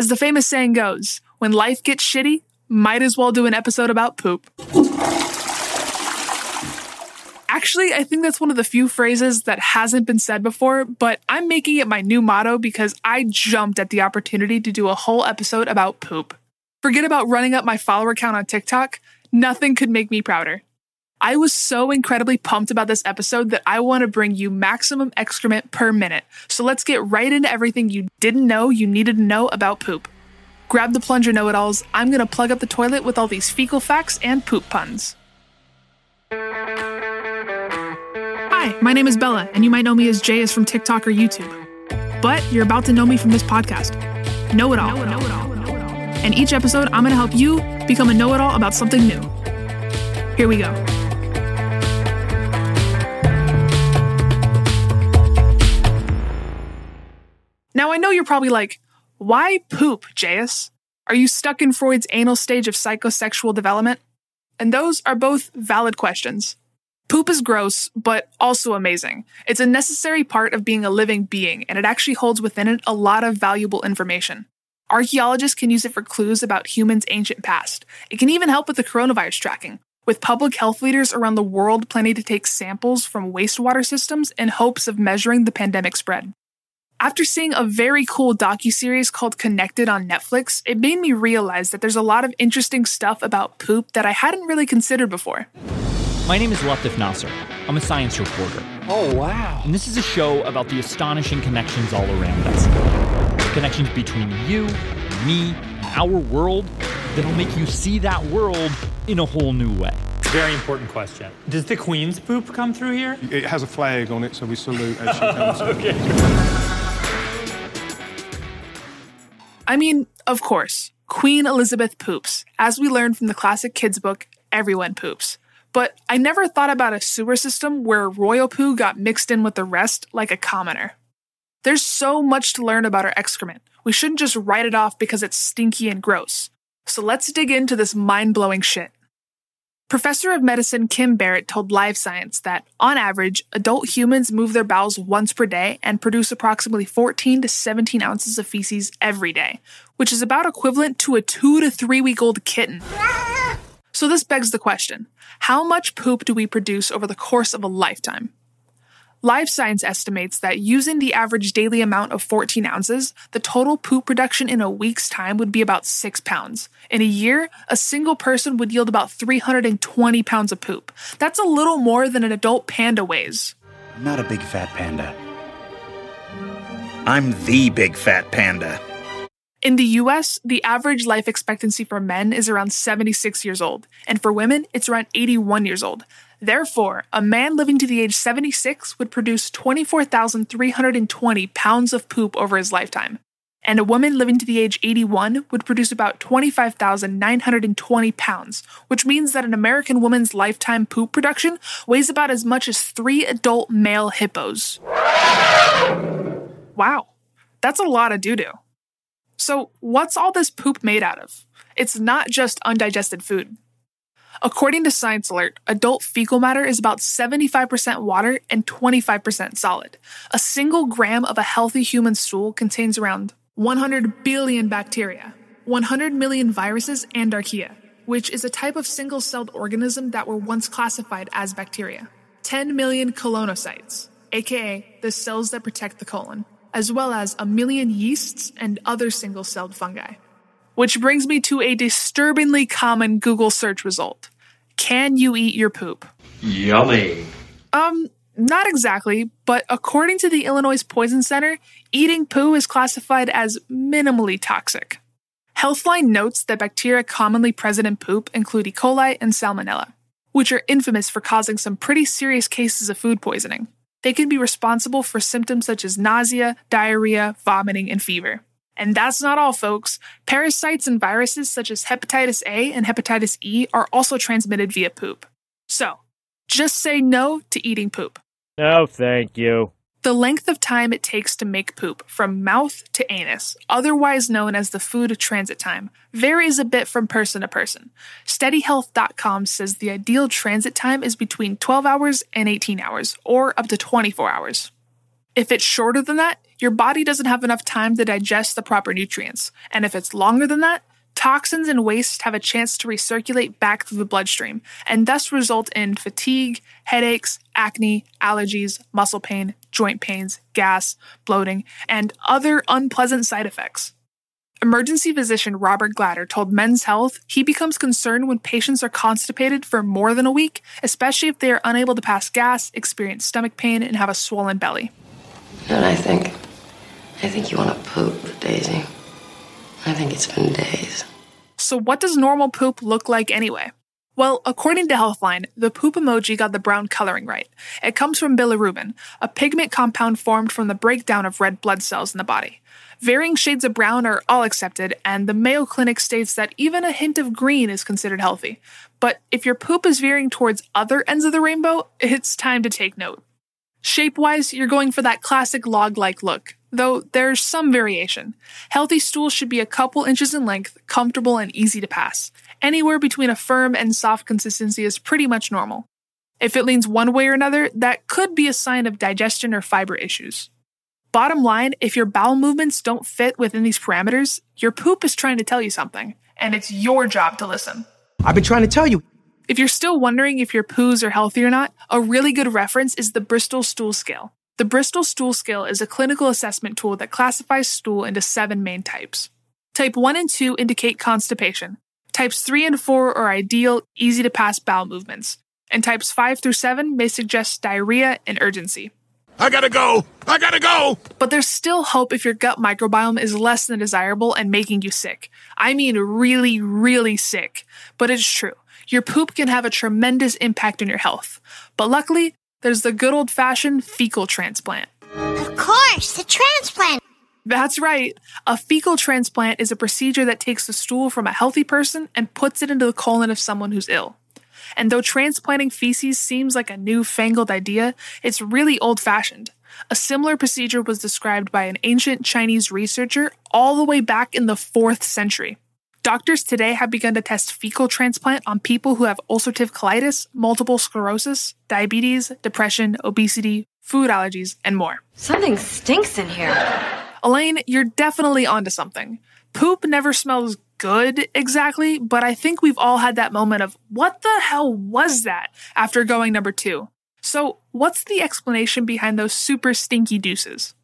As the famous saying goes, when life gets shitty, might as well do an episode about poop. Actually, I think that's one of the few phrases that hasn't been said before, but I'm making it my new motto because I jumped at the opportunity to do a whole episode about poop. Forget about running up my follower count on TikTok, nothing could make me prouder. I was so incredibly pumped about this episode that I want to bring you maximum excrement per minute. So let's get right into everything you didn't know you needed to know about poop. Grab the plunger know it alls. I'm going to plug up the toilet with all these fecal facts and poop puns. Hi, my name is Bella, and you might know me as Jayus from TikTok or YouTube. But you're about to know me from this podcast. Know it all. And each episode, I'm going to help you become a know it all about something new. Here we go. Now, I know you're probably like, why poop, Jayus? Are you stuck in Freud's anal stage of psychosexual development? And those are both valid questions. Poop is gross, but also amazing. It's a necessary part of being a living being, and it actually holds within it a lot of valuable information. Archaeologists can use it for clues about humans' ancient past. It can even help with the coronavirus tracking, with public health leaders around the world planning to take samples from wastewater systems in hopes of measuring the pandemic spread. After seeing a very cool docu-series called Connected on Netflix, it made me realize that there's a lot of interesting stuff about poop that I hadn't really considered before. My name is Latif Nasser. I'm a science reporter. Oh, wow. And this is a show about the astonishing connections all around us. Connections between you, me, our world that'll make you see that world in a whole new way. Very important question. Does the Queen's poop come through here? It has a flag on it, so we salute as she comes. okay. I mean, of course, Queen Elizabeth poops. As we learn from the classic kids book, everyone poops. But I never thought about a sewer system where royal poo got mixed in with the rest like a commoner. There's so much to learn about our excrement. We shouldn't just write it off because it's stinky and gross. So let's dig into this mind blowing shit. Professor of Medicine Kim Barrett told Live Science that, on average, adult humans move their bowels once per day and produce approximately 14 to 17 ounces of feces every day, which is about equivalent to a two to three week old kitten. So this begs the question how much poop do we produce over the course of a lifetime? Live Science estimates that using the average daily amount of 14 ounces, the total poop production in a week's time would be about 6 pounds. In a year, a single person would yield about 320 pounds of poop. That's a little more than an adult panda weighs. I'm not a big fat panda. I'm the big fat panda. In the US, the average life expectancy for men is around 76 years old, and for women, it's around 81 years old. Therefore, a man living to the age 76 would produce 24,320 pounds of poop over his lifetime. And a woman living to the age 81 would produce about 25,920 pounds, which means that an American woman's lifetime poop production weighs about as much as three adult male hippos. Wow, that's a lot of doo doo. So, what's all this poop made out of? It's not just undigested food. According to Science Alert, adult fecal matter is about 75% water and 25% solid. A single gram of a healthy human stool contains around 100 billion bacteria, 100 million viruses, and archaea, which is a type of single celled organism that were once classified as bacteria, 10 million colonocytes, aka the cells that protect the colon, as well as a million yeasts and other single celled fungi. Which brings me to a disturbingly common Google search result. Can you eat your poop? Yummy. Um, not exactly, but according to the Illinois Poison Center, eating poo is classified as minimally toxic. Healthline notes that bacteria commonly present in poop include E. coli and Salmonella, which are infamous for causing some pretty serious cases of food poisoning. They can be responsible for symptoms such as nausea, diarrhea, vomiting, and fever. And that's not all, folks. Parasites and viruses such as hepatitis A and hepatitis E are also transmitted via poop. So, just say no to eating poop. No, thank you. The length of time it takes to make poop from mouth to anus, otherwise known as the food transit time, varies a bit from person to person. SteadyHealth.com says the ideal transit time is between 12 hours and 18 hours, or up to 24 hours. If it's shorter than that, your body doesn't have enough time to digest the proper nutrients. And if it's longer than that, toxins and waste have a chance to recirculate back through the bloodstream and thus result in fatigue, headaches, acne, allergies, muscle pain, joint pains, gas, bloating, and other unpleasant side effects. Emergency physician Robert Glatter told Men's Health he becomes concerned when patients are constipated for more than a week, especially if they are unable to pass gas, experience stomach pain, and have a swollen belly. And I think, I think you want to poop, Daisy. I think it's been days. So, what does normal poop look like anyway? Well, according to Healthline, the poop emoji got the brown coloring right. It comes from bilirubin, a pigment compound formed from the breakdown of red blood cells in the body. Varying shades of brown are all accepted, and the Mayo Clinic states that even a hint of green is considered healthy. But if your poop is veering towards other ends of the rainbow, it's time to take note. Shape wise, you're going for that classic log like look, though there's some variation. Healthy stools should be a couple inches in length, comfortable, and easy to pass. Anywhere between a firm and soft consistency is pretty much normal. If it leans one way or another, that could be a sign of digestion or fiber issues. Bottom line, if your bowel movements don't fit within these parameters, your poop is trying to tell you something, and it's your job to listen. I've been trying to tell you. If you're still wondering if your poos are healthy or not, a really good reference is the Bristol Stool Scale. The Bristol Stool Scale is a clinical assessment tool that classifies stool into seven main types. Type 1 and 2 indicate constipation. Types 3 and 4 are ideal, easy to pass bowel movements. And types 5 through 7 may suggest diarrhea and urgency. I gotta go! I gotta go! But there's still hope if your gut microbiome is less than desirable and making you sick. I mean, really, really sick. But it's true. Your poop can have a tremendous impact on your health. But luckily, there's the good old fashioned fecal transplant. Of course, the transplant. That's right. A fecal transplant is a procedure that takes the stool from a healthy person and puts it into the colon of someone who's ill. And though transplanting feces seems like a newfangled idea, it's really old fashioned. A similar procedure was described by an ancient Chinese researcher all the way back in the 4th century. Doctors today have begun to test fecal transplant on people who have ulcerative colitis, multiple sclerosis, diabetes, depression, obesity, food allergies, and more. Something stinks in here. Elaine, you're definitely onto something. Poop never smells good exactly, but I think we've all had that moment of, what the hell was that after going number two? So, what's the explanation behind those super stinky deuces?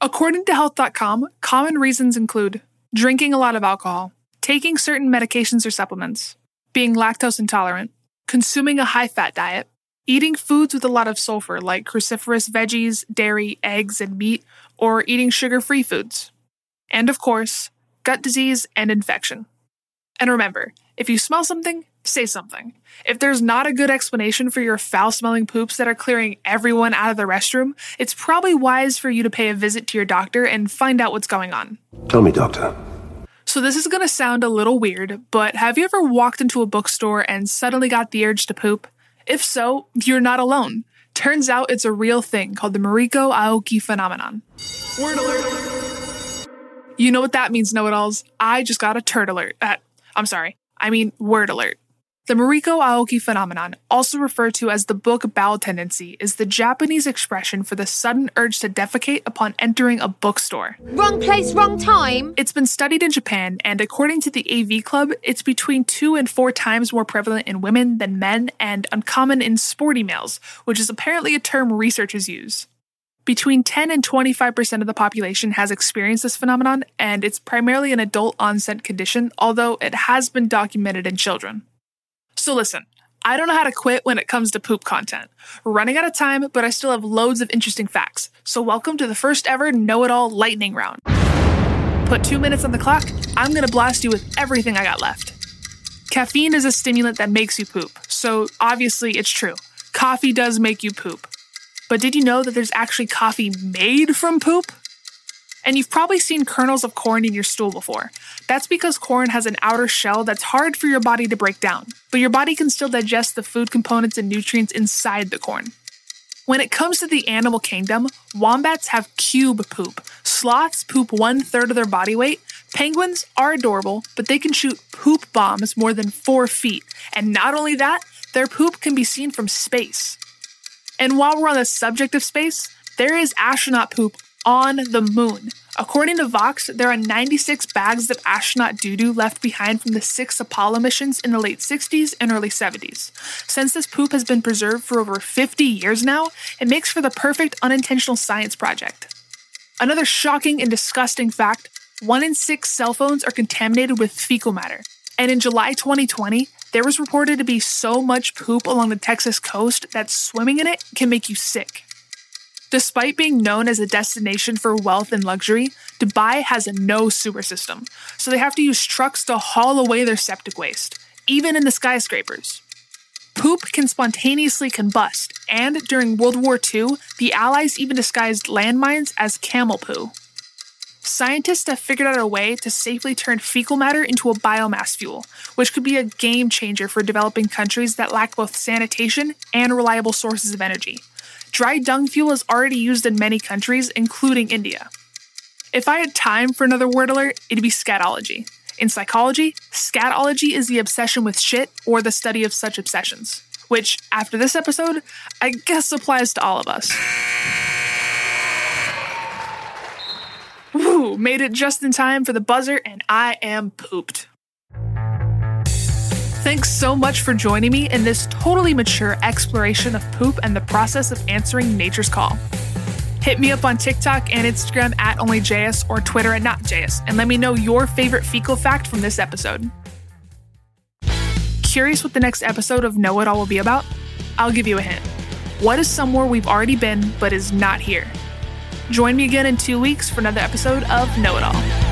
According to Health.com, common reasons include drinking a lot of alcohol, taking certain medications or supplements, being lactose intolerant, consuming a high fat diet, eating foods with a lot of sulfur like cruciferous veggies, dairy, eggs, and meat, or eating sugar free foods. And of course, gut disease and infection. And remember, if you smell something, say something. If there's not a good explanation for your foul smelling poops that are clearing everyone out of the restroom, it's probably wise for you to pay a visit to your doctor and find out what's going on. Tell me, doctor. So, this is going to sound a little weird, but have you ever walked into a bookstore and suddenly got the urge to poop? If so, you're not alone. Turns out it's a real thing called the Mariko Aoki phenomenon. Word alert! You know what that means, know it alls. I just got a turd alert. Uh, I'm sorry. I mean, word alert. The Mariko Aoki phenomenon, also referred to as the book bowel tendency, is the Japanese expression for the sudden urge to defecate upon entering a bookstore. Wrong place, wrong time. It's been studied in Japan, and according to the AV Club, it's between two and four times more prevalent in women than men and uncommon in sporty males, which is apparently a term researchers use. Between 10 and 25% of the population has experienced this phenomenon, and it's primarily an adult onset condition, although it has been documented in children. So listen, I don't know how to quit when it comes to poop content. We're running out of time, but I still have loads of interesting facts. So welcome to the first ever Know It All lightning round. Put two minutes on the clock, I'm gonna blast you with everything I got left. Caffeine is a stimulant that makes you poop, so obviously it's true. Coffee does make you poop. But did you know that there's actually coffee made from poop? And you've probably seen kernels of corn in your stool before. That's because corn has an outer shell that's hard for your body to break down, but your body can still digest the food components and nutrients inside the corn. When it comes to the animal kingdom, wombats have cube poop. Sloths poop one third of their body weight. Penguins are adorable, but they can shoot poop bombs more than four feet. And not only that, their poop can be seen from space. And while we're on the subject of space, there is astronaut poop on the moon. According to Vox, there are 96 bags of astronaut doo doo left behind from the six Apollo missions in the late 60s and early 70s. Since this poop has been preserved for over 50 years now, it makes for the perfect unintentional science project. Another shocking and disgusting fact one in six cell phones are contaminated with fecal matter. And in July 2020, there was reported to be so much poop along the Texas coast that swimming in it can make you sick. Despite being known as a destination for wealth and luxury, Dubai has no sewer system, so they have to use trucks to haul away their septic waste, even in the skyscrapers. Poop can spontaneously combust, and during World War II, the Allies even disguised landmines as camel poo. Scientists have figured out a way to safely turn fecal matter into a biomass fuel, which could be a game changer for developing countries that lack both sanitation and reliable sources of energy. Dry dung fuel is already used in many countries, including India. If I had time for another word alert, it'd be scatology. In psychology, scatology is the obsession with shit or the study of such obsessions, which, after this episode, I guess applies to all of us. Woo, made it just in time for the buzzer, and I am pooped. Thanks so much for joining me in this totally mature exploration of poop and the process of answering nature's call. Hit me up on TikTok and Instagram at OnlyJayus or Twitter at NotJayus and let me know your favorite fecal fact from this episode. Curious what the next episode of Know It All will be about? I'll give you a hint. What is somewhere we've already been but is not here? Join me again in two weeks for another episode of Know It All.